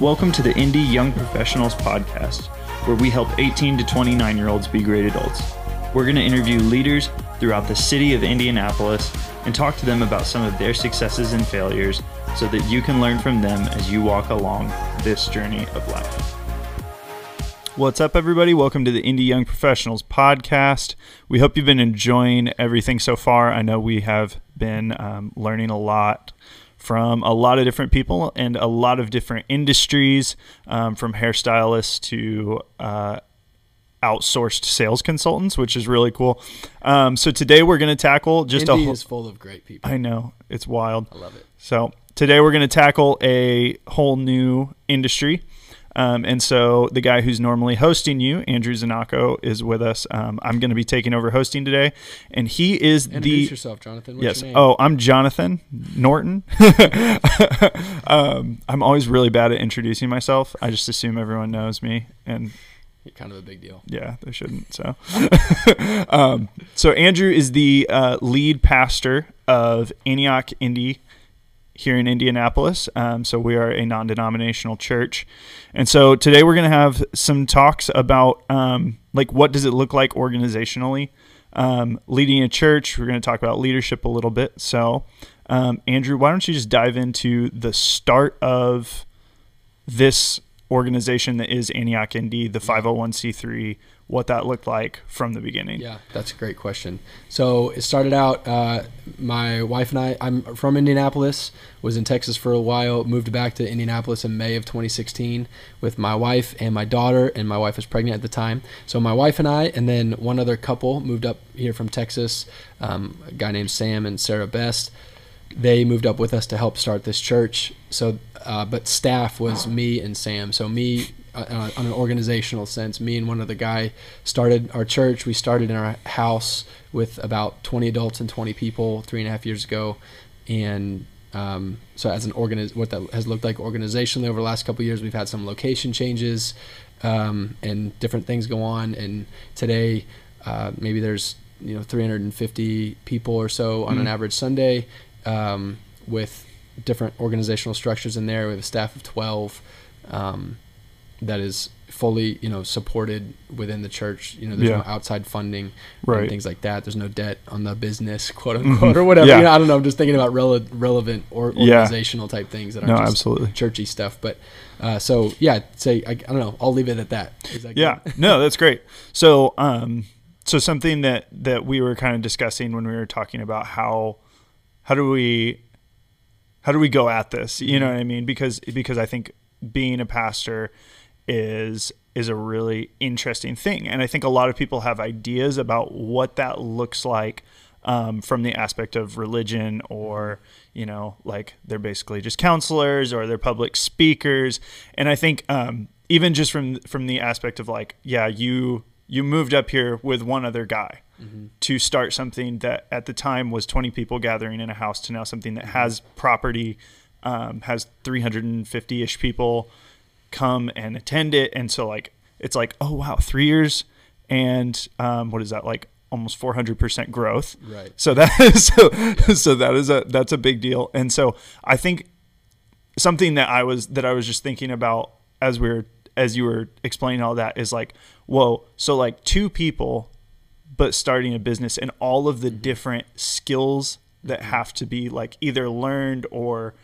Welcome to the Indy Young Professionals Podcast, where we help 18 to 29 year olds be great adults. We're going to interview leaders throughout the city of Indianapolis and talk to them about some of their successes and failures so that you can learn from them as you walk along this journey of life. What's up, everybody? Welcome to the Indy Young Professionals podcast. We hope you've been enjoying everything so far. I know we have been um, learning a lot from a lot of different people and a lot of different industries, um, from hairstylists to uh, outsourced sales consultants, which is really cool. Um, so today we're going to tackle just Indy a whole. is full of great people. I know it's wild. I love it. So today we're going to tackle a whole new industry. Um, and so the guy who's normally hosting you, Andrew Zanako, is with us. Um, I'm going to be taking over hosting today, and he is the Introduce the yourself, Jonathan. What's yes. your name? Oh, I'm Jonathan Norton. um, I'm always really bad at introducing myself. I just assume everyone knows me, and You're kind of a big deal. yeah, they shouldn't. So, um, so Andrew is the uh, lead pastor of Antioch Indy here in Indianapolis. Um, so we are a non-denominational church, and so today we're going to have some talks about um, like what does it look like organizationally, um, leading a church. We're going to talk about leadership a little bit. So, um, Andrew, why don't you just dive into the start of this organization that is Antioch Indy, the 501c3, what that looked like from the beginning. Yeah, that's a great question. So it started out. Uh, my wife and I. I'm from Indianapolis. Was in Texas for a while. Moved back to Indianapolis in May of 2016 with my wife and my daughter. And my wife was pregnant at the time. So my wife and I, and then one other couple, moved up here from Texas. Um, a guy named Sam and Sarah Best. They moved up with us to help start this church. So, uh, but staff was me and Sam. So me uh, on an organizational sense, me and one other guy started our church. We started in our house with about 20 adults and 20 people three and a half years ago, and um, so as an organiz- what that has looked like organizationally over the last couple of years, we've had some location changes um, and different things go on. And today, uh, maybe there's you know 350 people or so on an Mhm. average Sunday, um, with different organizational structures in there. We have a staff of 12 um, that is fully you know supported within the church. You know, there's Yeah. no outside funding Right. and things like that. There's no debt on the business, quote unquote, or whatever. Yeah. You know, I don't know. I'm just thinking about rele- relevant or Yeah. organizational type things that are No, just absolutely. churchy stuff. But uh, so yeah, say I, I don't know. I'll leave it at that. That Yeah, no, that's great. So, um, so something that that we were kind of discussing when we were talking about how how do we how do we go at this? You know what I mean? Because because I think being a pastor is is a really interesting thing, and I think a lot of people have ideas about what that looks like um, from the aspect of religion or you know like they're basically just counselors or they're public speakers. And i think um, even just from from the aspect of like yeah you you moved up here with one other guy to start something that at the time was 20 people gathering in a house to now something that has property um, has 350ish people come and attend it. And so like it's like oh wow three years and um, what is that like almost 400% growth. Right. so that is so, so that is a that's a big deal. And so i think something that i was that i was just thinking about as we were as you were explaining all that is like whoa so like two people but starting a business and all of the different skills that have to be like either learned or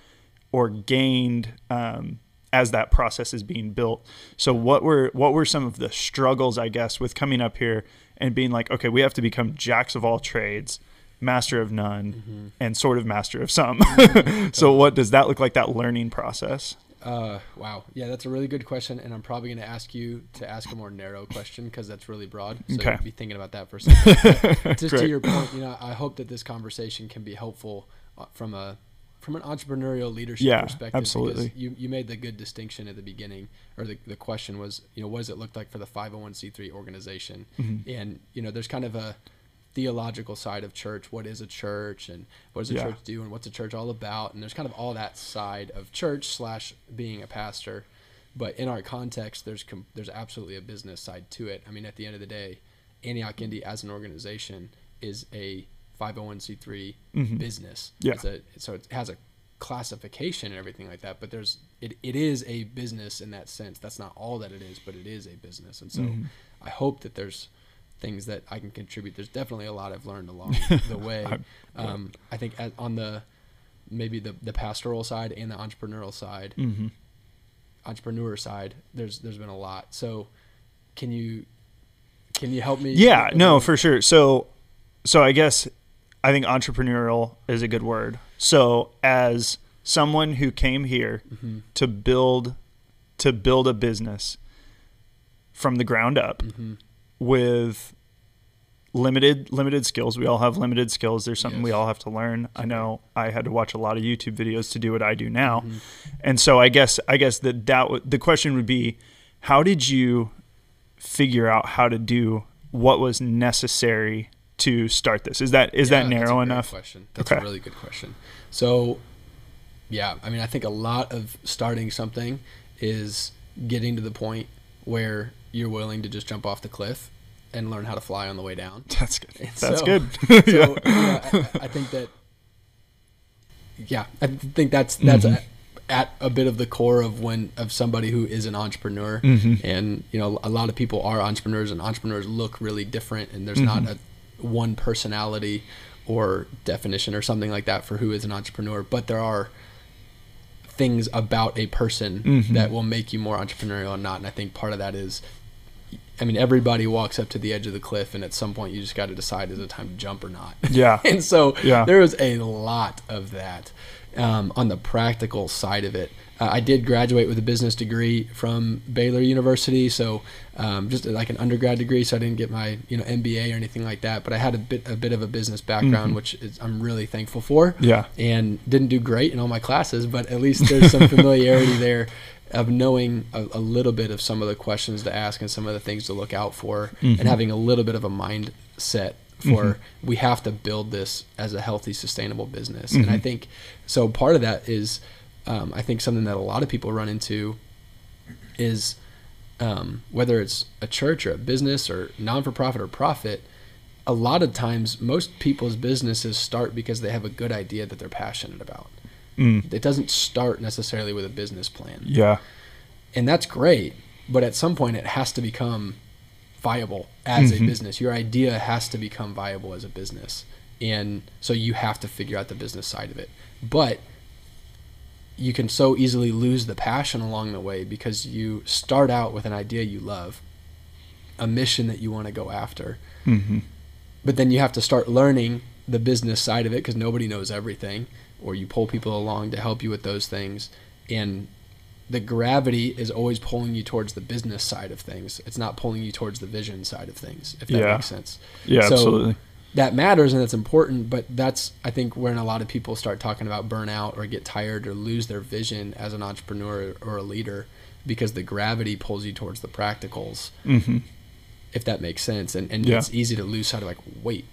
or gained um, as that process is being built. So what were what were some of the struggles I guess with coming up here and being like, okay, we have to become jacks of all trades, master of none, and sort of master of some. so what does that look like that learning process? Uh, wow. Yeah, that's a really good question, and I'm probably going to ask you to ask a more narrow question because that's really broad. So Okay. be thinking about that for a second. Just to your point, you know, I hope that this conversation can be helpful uh, from a from an entrepreneurial leadership Yeah, perspective. absolutely. Because you, you made the good distinction at the beginning, or the, the question was, you know, what does it look like for the 501c3 organization? Mm-hmm. And, you know, there's kind of a theological side of church. What is a church and what does a Yeah. church do and what's a church all about? And there's kind of all that side of church slash being a pastor. But in our context, there's com- there's absolutely a business side to it. I mean, at the end of the day, Antioch Indy as an organization is a 501c3 Mhm. business. Yeah. It's a, so it has a classification and everything like that, but there's it, it is a business in that sense. That's not all that it is, but it is a business. And so Mhm. I hope that there's things that I can contribute. There's definitely a lot I've learned along the way. I- Um, I think on the maybe the, the pastoral side and the entrepreneurial side, Mm-hmm. entrepreneur side, there's there's been a lot. So can you can you help me? Yeah, no, for sure. So, so I guess I think entrepreneurial is a good word. So, as someone who came here Mhm, to build to build a business from the ground up mhm. with limited limited skills, we all have limited skills. There's something we all have to learn. I know I had to watch a lot of YouTube videos to do what I do now. Mhm. And so I guess I guess that that w- the question would be, how did you figure out how to do what was necessary to start this? Is that is Yeah, that a narrow enough? Question. That's Okay. a really good question. So, yeah, I mean, I think a lot of starting something is getting to the point where you're willing to just jump off the cliff and learn how to fly on the way down. That's good. And That's so- good. So yeah, I, I think that, yeah, I think that's that's Mhm. at, at a bit of the core of when of somebody who is an entrepreneur. Mhm. And you know, a lot of people are entrepreneurs, and entrepreneurs look really different, and there's Mhm. not a one personality or definition or something like that for who is an entrepreneur, but there are things about a person Mhm. that will make you more entrepreneurial or not. And I think part of that is, I mean, everybody walks up to the edge of the cliff, and at some point you just got to decide is it time to jump or not. Yeah. and so Yeah. there was a lot of that um, on the practical side of it. Uh, I did graduate with a business degree from Baylor University, so um, just like an undergrad degree. So I didn't get my you know MBA or anything like that, but I had a bit a bit of a business background, Mhm. which is, I'm really thankful for. Yeah. And didn't do great in all my classes, but at least there's some familiarity there of knowing a, a little bit of some of the questions to ask and some of the things to look out for, Mhm. and having a little bit of a mindset for Mhm. we have to build this as a healthy, sustainable business. And I Mhm. think so. Part of that is, um, I think something that a lot of people run into is um, whether it's a church or a business or non for profit or profit. A lot of times, most people's businesses start because they have a good idea that they're passionate about. Mm. It doesn't start necessarily with a business plan, Yeah. and that's great. But at some point, it has to become viable as a Mhm. business. Your idea has to become viable as a business, and so you have to figure out the business side of it. But you can so easily lose the passion along the way because you start out with an idea you love, a mission that you want to go after, hmm but then you have to start learning the business side of it because nobody knows everything or you pull people along to help you with those things and the gravity is always pulling you towards the business side of things it's not pulling you towards the vision side of things if that Yeah. makes sense Yeah. So- absolutely. that matters and that's important but that's i think when a lot of people start talking about burnout or get tired or lose their vision as an entrepreneur or a leader because the gravity pulls you towards the practicals hmm if that makes sense. And, and Yeah. it's easy to lose sight of like, wait,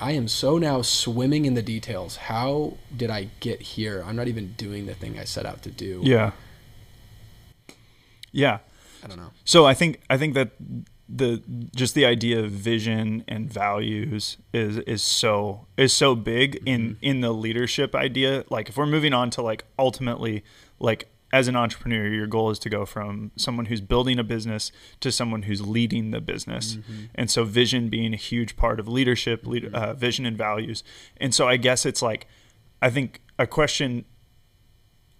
I am so now swimming in the details. How did I get here? I'm not even doing the thing I set out to do. Yeah. Yeah. I don't know. So I think I think that the just the idea of vision and values is is so is so big in mm-hmm. in the leadership idea. Like if we're moving on to like ultimately like as an entrepreneur, your goal is to go from someone who's building a business to someone who's leading the business. Mm-hmm. And so vision being a huge part of leadership, lead, mm-hmm. uh, vision and values. And so I guess it's like I think a question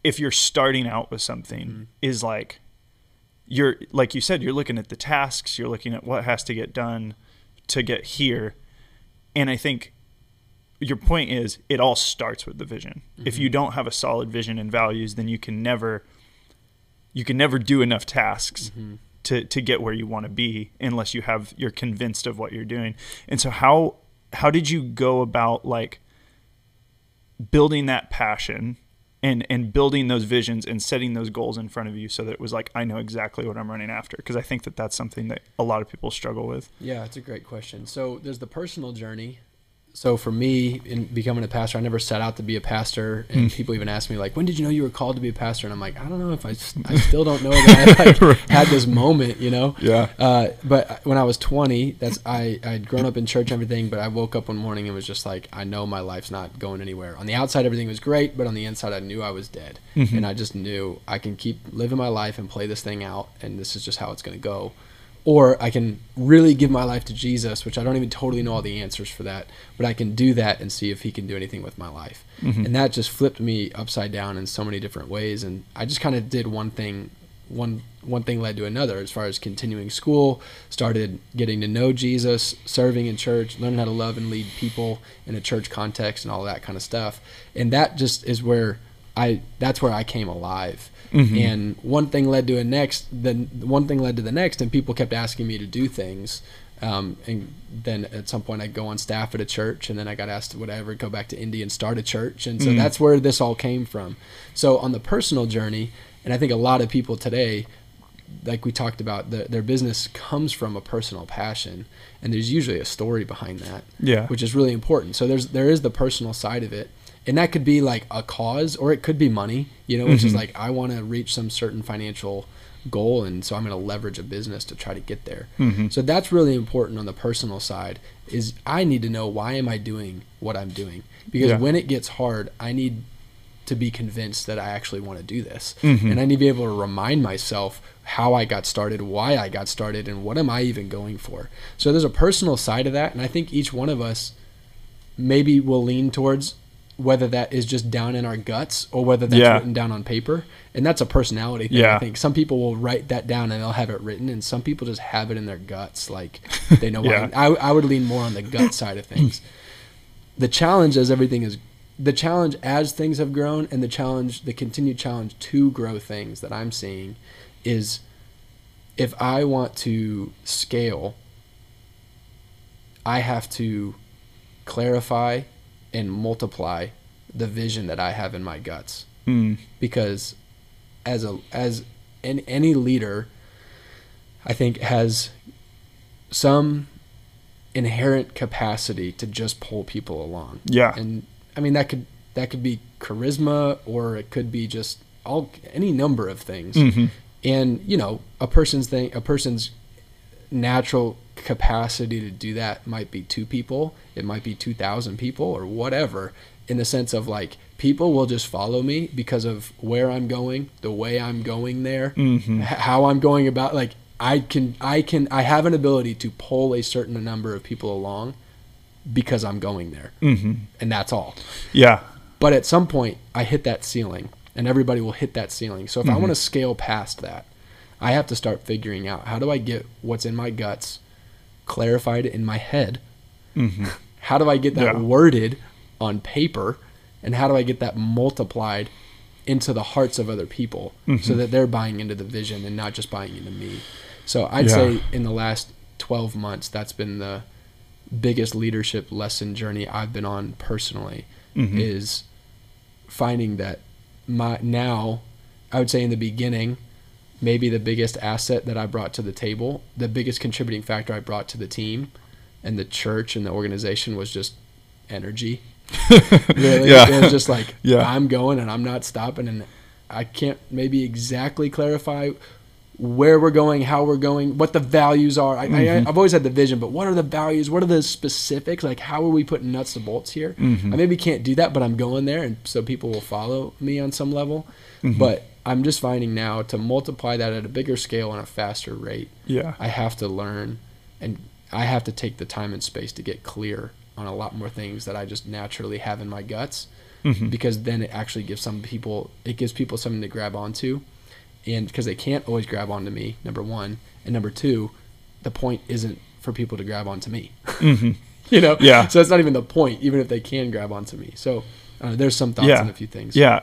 if you're starting out with something is like you're like you said you're looking at the tasks you're looking at what has to get done to get here. And i think your point is it all starts with the vision. If you mm-hmm. don't have a solid vision and values then you can never you can never do enough tasks mm-hmm. to to get where you want to be unless you have you're convinced of what you're doing. And so how how did you go about like building that passion and and building those visions and setting those goals in front of you so that it was like I know exactly what I'm running after because I think that that's something that a lot of people struggle with. Yeah, it's a great question. So there's the personal journey. So for me in becoming a pastor, I never set out to be a pastor. And Mm. people even ask me like, "When did you know you were called to be a pastor?" And I'm like, I don't know if i, I still don't know that I like, had this moment, you know. Yeah. Uh, but when I was 20, that's I I'd grown up in church and everything, but I woke up one morning and was just like, I know my life's not going anywhere. On the outside, everything was great, but on the inside, I knew I was dead, Mhm. and I just knew I can keep living my life and play this thing out, and this is just how it's going to go. Or I can really give my life to Jesus, which I don't even totally know all the answers for that, but I can do that and see if He can do anything with my life. Mhm. And that just flipped me upside down in so many different ways. And I just kind of did one thing, one one thing led to another. As far as continuing school, started getting to know Jesus, serving in church, learning how to love and lead people in a church context, and all that kind of stuff. And that just is where I that's where I came alive. Mhm. And one thing led to a next, then one thing led to the next, and people kept asking me to do things. Um, and then at some point, I'd go on staff at a church, and then I got asked, would I ever go back to Indy and start a church? And so Mm. that's where this all came from. So on the personal journey, and I think a lot of people today, like we talked about, the, their business comes from a personal passion, and there's usually a story behind that Yeah. which is really important. So there's there is the personal side of it, and that could be like a cause, or it could be money. You know, which is Mhm. like I want to reach some certain financial goal, and so I'm going to leverage a business to try to get there. Mhm. So that's really important on the personal side. Is I need to know why am I doing what I'm doing because Yeah. when it gets hard, I need to be convinced that I actually want to do this, Mhm. and I need to be able to remind myself how I got started, why I got started, and what am I even going for. So there's a personal side of that, and I think each one of us maybe will lean towards whether that is just down in our guts or whether that's Yeah. written down on paper. And that's a personality thing. Yeah. I think some people will write that down and they'll have it written, and some people just have it in their guts. Like they know Yeah. why. I, I would lean more on the gut side of things. The challenge as everything is the challenge as things have grown and the challenge the continued challenge to grow things that I'm seeing is if I want to scale I have to clarify and multiply the vision that I have in my guts Mm. because as a as an, any leader I think has some inherent capacity to just pull people along Yeah. and I mean that could that could be charisma or it could be just all any number of things Mhm. and you know a person's thing a person's natural capacity to do that might be two people it might be 2000 people or whatever in the sense of like people will just follow me because of where i'm going the way i'm going there Mhm. how i'm going about like i can i can i have an ability to pull a certain number of people along because i'm going there Mhm. and that's all Yeah. but at some point, I hit that ceiling, and everybody will hit that ceiling. So if I Mhm. want to scale past that, I have to start figuring out how do I get what's in my guts clarified in my head? Mhm. How do I get that Yeah. worded on paper? And how do I get that multiplied into the hearts of other people so Mhm. that they're buying into the vision and not just buying into me? So I'd Yeah. say in the last 12 months, that's been the biggest leadership lesson journey I've been on personally Mhm. is finding that my now I would say in the beginning maybe the biggest asset that I brought to the table, the biggest contributing factor I brought to the team and the church and the organization was just energy. really, Yeah. it was just like Yeah. I'm going and I'm not stopping and I can't maybe exactly clarify where we're going, how we're going, what the values are. I. I, I've always had the vision, but what are the values? What are the specifics? Like, how are we putting nuts to bolts here? Mhm. I maybe can't do that, but I'm going there, and so people will follow me on some level. Mhm. But I'm just finding now to multiply that at a bigger scale and a faster rate, Yeah. I have to learn, and I have to take the time and space to get clear on a lot more things that I just naturally have in my guts Mhm. because then it actually gives some people it gives people something to grab onto and because they can't always grab onto me number one and number two the point isn't for people to grab onto me Mhm. you know Yeah. so it's not even the point even if they can grab onto me so uh, there's some thoughts Yeah. on a few things Yeah.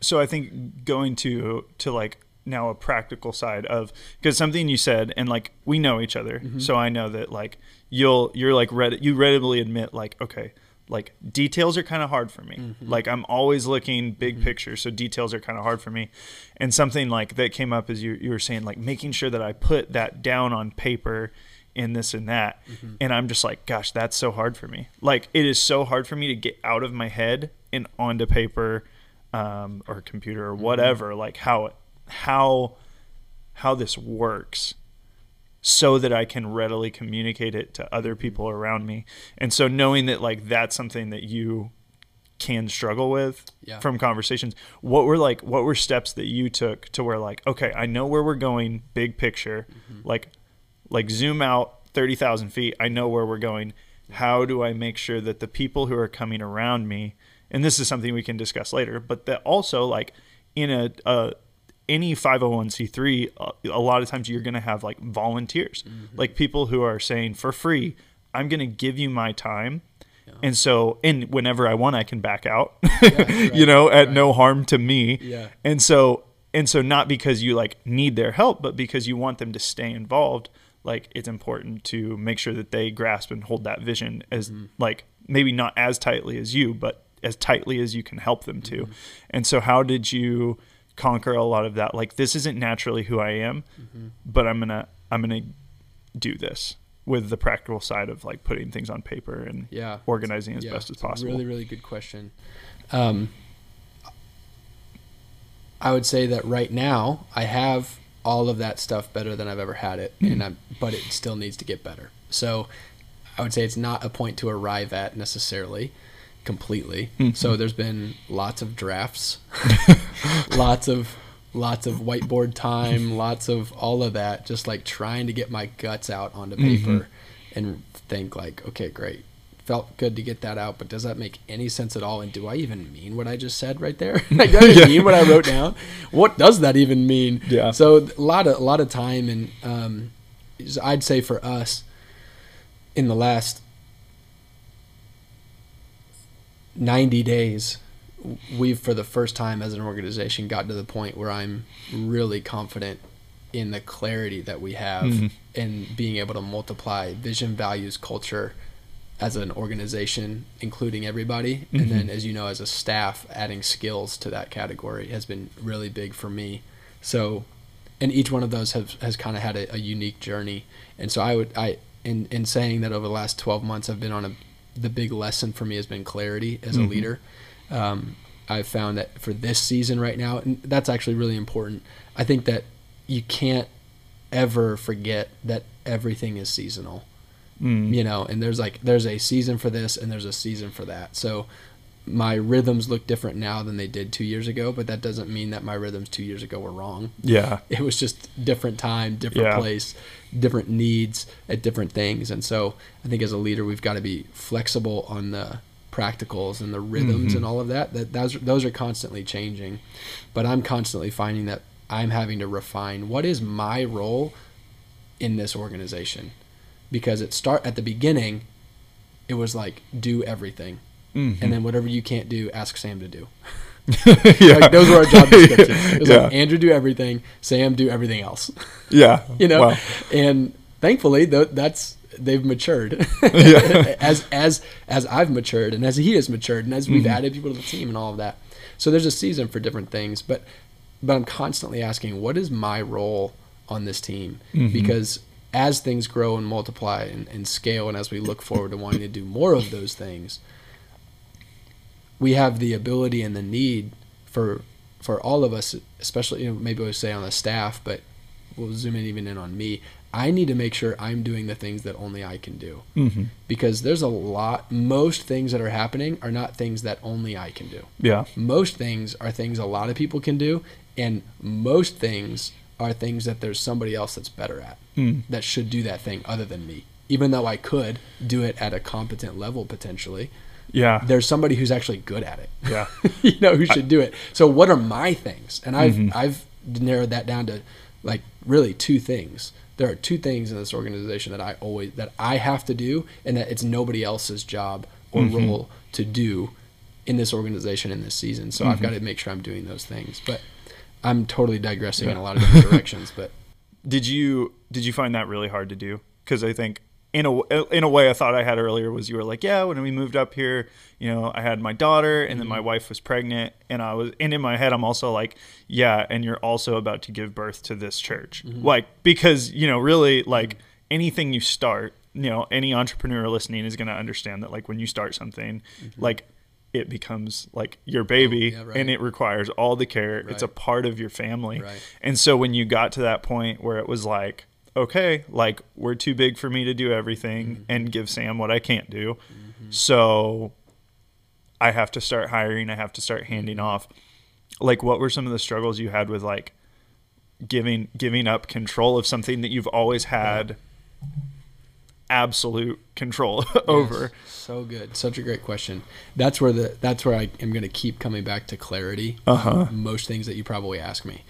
So I think going to to like now a practical side of because something you said and like we know each other, Mhm. so I know that like you'll you're like read you readily admit like okay like details are kind of hard for me. Mhm. Like I'm always looking big Mhm. picture, so details are kind of hard for me. And something like that came up as you you were saying like making sure that I put that down on paper in this and that. Mm-hmm. And I'm just like, gosh, that's so hard for me. Like it is so hard for me to get out of my head and onto paper um, or computer or mm-hmm. whatever, like how how how this works so that I can readily communicate it to other mm-hmm. people around me. And so knowing that like that's something that you can struggle with Yeah. from conversations, what were like what were steps that you took to where like, okay, I know where we're going, big picture, mm-hmm. like like zoom out 30,000 feet, I know where we're going. How do I make sure that the people who are coming around me, and this is something we can discuss later, but that also like in a, a any 501c3 uh, a lot of times you're going to have like volunteers like people who are saying for free i'm going to give you my time. And so and whenever i want i can back out you right, know at right. no harm to me. Yeah. and so and so not because you like need their help but because you want them to stay involved like it's important to make sure that they grasp and hold that vision as like maybe not as tightly as you but as tightly as you can help them to. Mm-hmm. And so how did you conquer a lot of that? Like this isn't naturally who i am mm-hmm. but i'm gonna i'm gonna do this with the practical side of like putting things on paper and Yeah. organizing as Yeah, best as possible Really, really good question. Um, I would say that right now I have all of that stuff better than I've ever had it, and mm. I'm, but it still needs to get better. So I would say it's not a point to arrive at necessarily completely. So there's been lots of drafts, lots of lots of whiteboard time, lots of all of that, just like trying to get my guts out onto paper and think like, okay, great. Felt good to get that out, but does that make any sense at all? And do I even mean what I just said right there? like, do I even mean what I wrote down? What does that even mean? Yeah. So a lot of a lot of time, and um, I'd say for us, in the last 90 days, we've for the first time as an organization gotten to the point where I'm really confident in the clarity that we have Mhm. and being able to multiply vision, values, culture as an organization, including everybody. And then, as you know, as a staff, adding skills to that category has been really big for me. So, and each one of those have, has kind of had a, a unique journey. And so I would, I, in, in saying that over the last 12 months, I've been on a, the big lesson for me has been clarity as a Mhm. leader. Um, I've found that for this season right now, and that's actually really important. I think that you can't ever forget that everything is seasonal Mm. you know and there's like there's a season for this and there's a season for that so my rhythms look different now than they did two years ago but that doesn't mean that my rhythms two years ago were wrong yeah it was just different time different Yeah. place different needs at different things. And so i think as a leader we've got to be flexible on the practicals and the rhythms Mhm. and all of that. That those, those are constantly changing. But i'm constantly finding that i'm having to refine what is my role in this organization. Because it start at the beginning it was like do everything. Mhm. and then whatever you can't do ask sam to do yeah. like those were our job descriptions it was yeah. like andrew do everything sam do everything else yeah. you know Wow. and thankfully th- that's they've matured Yeah. as as as i've matured and as he has matured and as we've Mhm. added people to the team and all of that so there's a season for different things but but i'm constantly asking what is my role on this team Mhm. because as things grow and multiply and, and scale and as we look forward to wanting to do more of those things we have the ability and the need for for all of us especially you know maybe we'll say on the staff but we'll zoom in even in on me i need to make sure i'm doing the things that only i can do Mhm. because there's a lot most things that are happening are not things that only i can do Yeah. most things are things a lot of people can do and most things are things that there's somebody else that's better at Mm. that should do that thing other than me even though i could do it at a competent level potentially Yeah. there's somebody who's actually good at it Yeah. you know who should do it so what are my things and i've Mhm. i've narrowed that down to like really two things there are two things in this organization that i always that i have to do and that it's nobody else's job or Mhm. role to do in this organization in this season so i've Mhm. got to make sure i'm doing those things but i'm totally digressing in a lot of different directions but Did you did you find that really hard to do? Because I think in a in a way I thought I had earlier was you were like yeah when we moved up here you know I had my daughter and then my mm-hmm. wife was pregnant and I was and in my head I'm also like yeah and you're also about to give birth to this church mm-hmm. like because you know really like mm-hmm. anything you start, you know, any entrepreneur listening is going to understand that like when you start something, like it becomes like your oh, baby Mm-hmm. Oh, yeah, right. and it requires all the care. It's a part of your family. Right. And so when you got to that point where it was like, okay, like we're too big for me to do everything Mm-hmm. and give Sam what I can't do. So I have to start hiring, I have to start handing Mm-hmm. off. Like what were some of the struggles you had with like giving giving up control of something that you've always had absolute control over? Yes. So good. Such a great question. That's where the that's where I am going to keep coming back to clarity. Uh-huh. Most things that you probably ask me.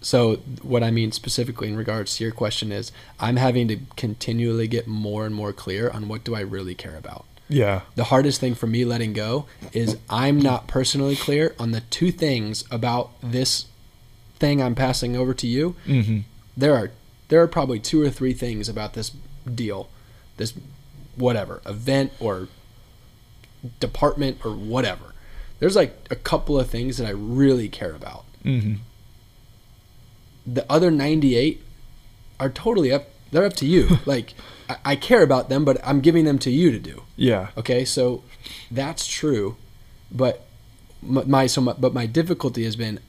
So what I mean specifically in regards to your question is I'm having to continually get more and more clear on what do I really care about. Yeah. The hardest thing for me letting go is I'm not personally clear on the two things about this thing I'm passing over to you Mm-hmm. there are there are probably two or three things about this deal, this whatever event or department or whatever. There's like a couple of things that I really care about. Mm-hmm. The other 98 are totally up. They're up to you. like I, I care about them, but I'm giving them to you to do. Yeah. Okay, so that's true, but my so my, but my difficulty has been.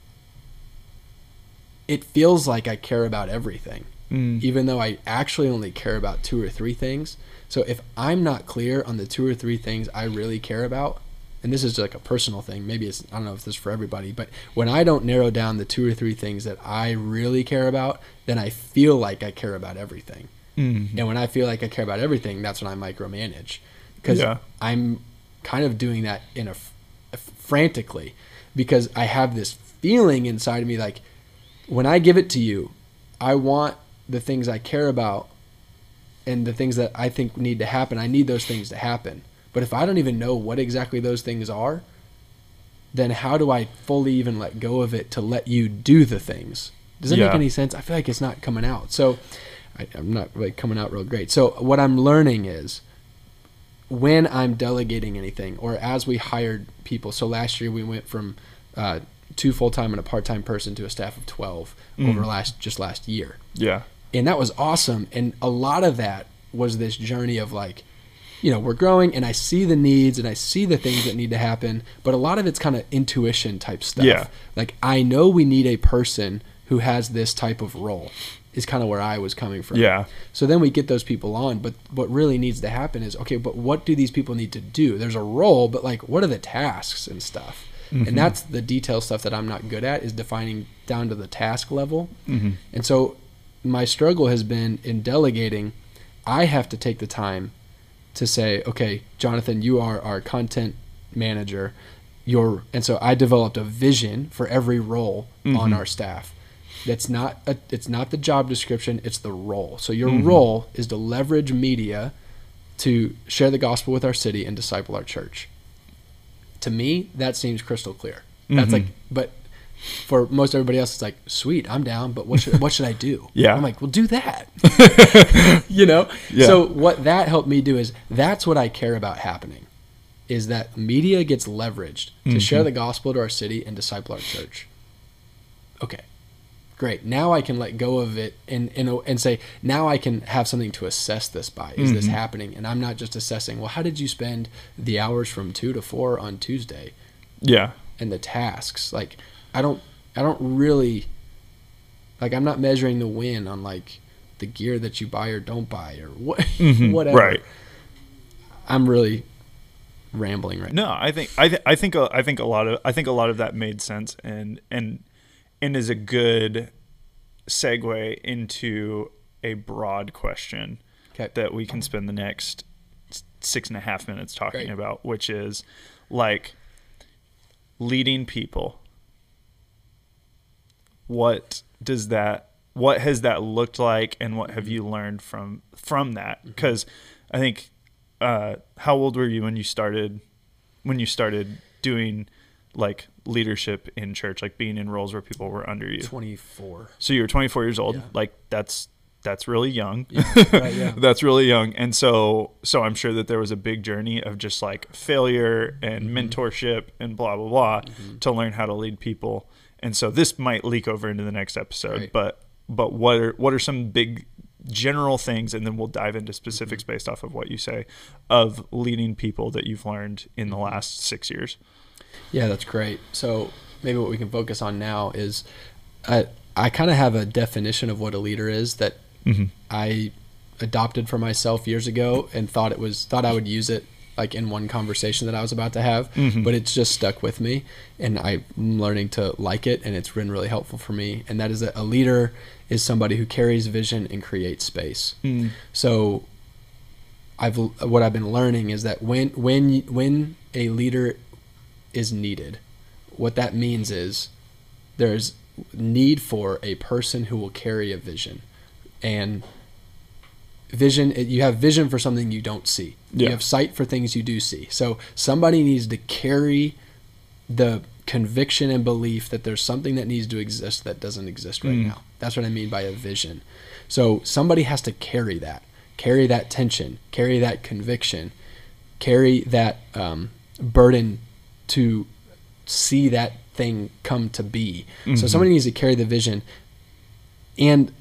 It feels like I care about everything, Mm. even though I actually only care about two or three things. So if I'm not clear on the two or three things I really care about, and this is like a personal thing, maybe it's I don't know if this is for everybody, but when I don't narrow down the two or three things that I really care about, then I feel like I care about everything. Mm. And when I feel like I care about everything, that's when I micromanage. Because Yeah. I'm kind of doing that in a frantically because I have this feeling inside of me like when I give it to you, I want the things I care about and the things that I think need to happen. I need those things to happen. But if I don't even know what exactly those things are, then how do I fully even let go of it to let you do the things? Does that Yeah. make any sense? I feel like it's not coming out. So I, I'm not like coming out real great. So what I'm learning is when I'm delegating anything, or as we hired people. So last year we went from uh, two full time and a part time person to a staff of 12 over Mm. last just last year Yeah. and that was awesome and a lot of that was this journey of like you know we're growing and i see the needs and i see the things that need to happen but a lot of it's kind of intuition type stuff Yeah. like i know we need a person who has this type of role is kind of where i was coming from Yeah. so then we get those people on but what really needs to happen is okay but what do these people need to do there's a role but like what are the tasks and stuff Mhm. and that's the detail stuff that i'm not good at is defining down to the task level Mm-hmm. and so my struggle has been in delegating. I have to take the time to say, okay, Jonathan, you are our content manager. Your and so I developed a vision for every role on Mhm. our staff. That's not a, it's not the job description, it's the role. So your Mhm. role is to leverage media to share the gospel with our city and disciple our church. To me, that seems crystal clear. That's Mhm. like but for most everybody else it's like sweet i'm down but what should what should i do Yeah. i'm like well do that you know Yeah. so what that helped me do is that's what i care about happening is that media gets leveraged to Mhm. share the gospel to our city and disciple our church okay great now i can let go of it and and, and say now i can have something to assess this by is this Mhm. happening and i'm not just assessing well how did you spend the hours from 2 to 4 on tuesday Yeah. and the tasks. Like I don't I don't really like I'm not measuring the win on like the gear that you buy or don't buy or what Mhm. whatever. Right. I'm really rambling right No, I think I th- I think a, I think a lot of I think a lot of that made sense and and and is a good segue into a broad question Okay. that we can spend the next six and a half minutes talking Great. about, which is like leading people. What does that? What has that looked like, and what have you learned from from that? Because I think, uh, how old were you when you started? When you started doing like leadership in church, like being in roles where people were under you. 24. So you were 24 years old. Yeah. Like that's that's really young. Yeah, right, yeah. that's really young. And so so I'm sure that there was a big journey of just like failure and Mm-hmm. mentorship and blah blah blah to learn how to lead people. And so this might leak over into the next episode, Right. but but what are what are some big general things, and then we'll dive into specifics based off of what you say of leading people that you've learned in the last six years. Yeah, that's great. So maybe what we can focus on now is I, I kind of have a definition of what a leader is that Mm-hmm. I adopted for myself years ago and thought it was thought I would use it like in one conversation that I was about to have, Mhm. but it's just stuck with me and I'm learning to like it and it's been really helpful for me. And that is that a leader is somebody who carries vision and creates space. Mm. So I've what I've been learning is that when when when a leader is needed, what that means is there's need for a person who will carry a vision. And vision you have vision for something you don't see. Yeah. You have sight for things you do see. So somebody needs to carry the conviction and belief that there's something that needs to exist that doesn't exist right Mm. now. That's what I mean by a vision. So somebody has to carry that, carry that tension, carry that conviction, carry that um, burden to see that thing come to be. So Mhm. somebody needs to carry the vision, and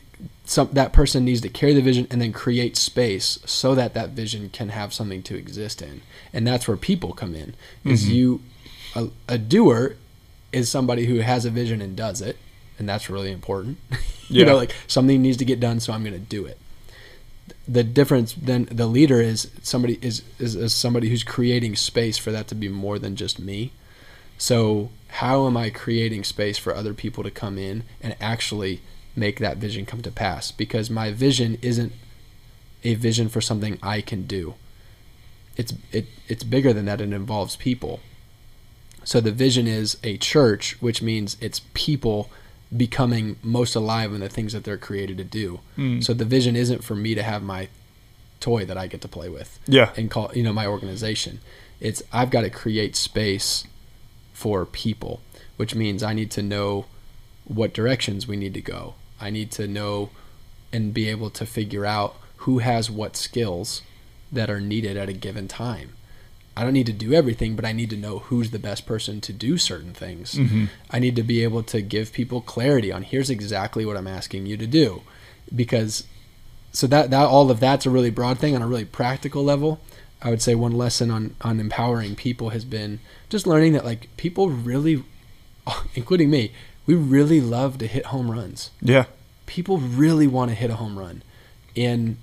some that person needs to carry the vision and then create space so that that vision can have something to exist in. And that's where people come in. Is Mhm. you a, a doer is somebody who has a vision and does it, and that's really important. you Yeah. know, like something needs to get done, so I'm going to do it. The difference then the leader is somebody is, is is somebody who's creating space for that to be more than just me. So how am I creating space for other people to come in and actually make that vision come to pass? Because my vision isn't a vision for something I can do. It's it it's bigger than that. It involves people. So the vision is a church, which means it's people becoming most alive in the things that they're created to do. Mm. So the vision isn't for me to have my toy that I get to play with Yeah. and call you know my organization. It's I've got to create space for people, which means I need to know what directions we need to go. I need to know and be able to figure out who has what skills that are needed at a given time. I don't need to do everything, but I need to know who's the best person to do certain things. Mhm. I need to be able to give people clarity on here's exactly what I'm asking you to do. Because so that that all of that's a really broad thing on a really practical level. I would say one lesson on on empowering people has been just learning that like people really including me, we really love to hit home runs. Yeah. People really want to hit a home run. And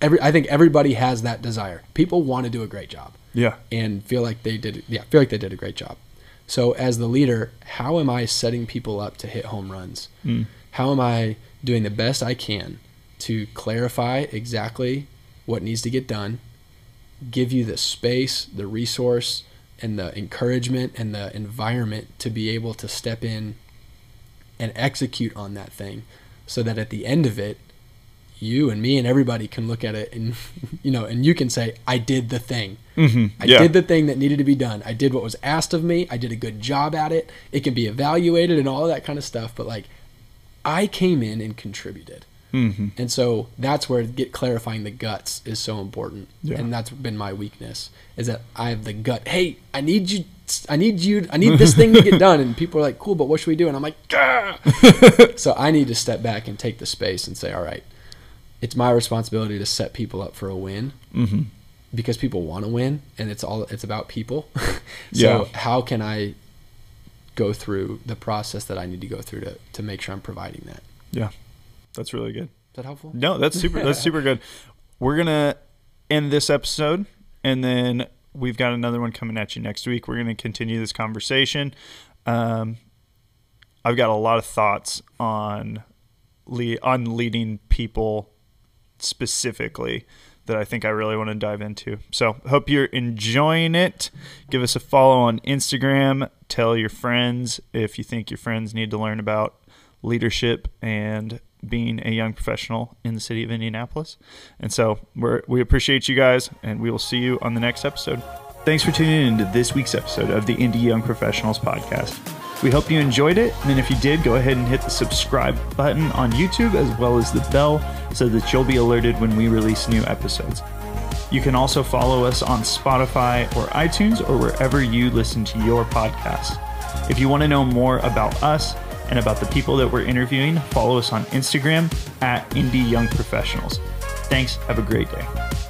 every I think everybody has that desire. People want to do a great job Yeah. and feel like they did yeah feel like they did a great job so as the leader how am i setting people up to hit home runs Mm. how am i doing the best i can to clarify exactly what needs to get done give you the space the resource and the encouragement and the environment to be able to step in and execute on that thing so that at the end of it you and me and everybody can look at it and you know and you can say i did the thing Mm-hmm. I yeah. did the thing that needed to be done. I did what was asked of me. I did a good job at it. It can be evaluated and all of that kind of stuff. But like, I came in and contributed, mm-hmm. and so that's where get clarifying the guts is so important. Yeah. And that's been my weakness is that I have the gut. Hey, I need you. I need you. I need this thing to get done. And people are like, cool, but what should we do? And I'm like, so I need to step back and take the space and say, all right, it's my responsibility to set people up for a win Mm-hmm. because people want to win and it's all it's about people so Yeah. how can i go through the process that i need to go through to, to make sure i'm providing that is That's really good. Is that helpful No, that's super. That's super good. We're gonna end this episode, and then we've got another one coming at you next week. We're gonna continue this conversation. Um, I've got a lot of thoughts on lead, on leading people specifically that I think I really want to dive into. So hope you're enjoying it. Give us a follow on Instagram. Tell your friends if you think your friends need to learn about leadership and being a young professional in the city of Indianapolis. And so we appreciate you guys, and we will see you on the next episode. Thanks for tuning in to this week's episode of the Indy Young Professionals podcast. We hope you enjoyed it, and if you did, go ahead and hit the subscribe button on YouTube as well as the bell so that you'll be alerted when we release new episodes. You can also follow us on Spotify or iTunes or wherever you listen to your podcast. If you want to know more about us, and about the people that we're interviewing, follow us on Instagram at Indy Young Professionals. Thanks. Have a great day.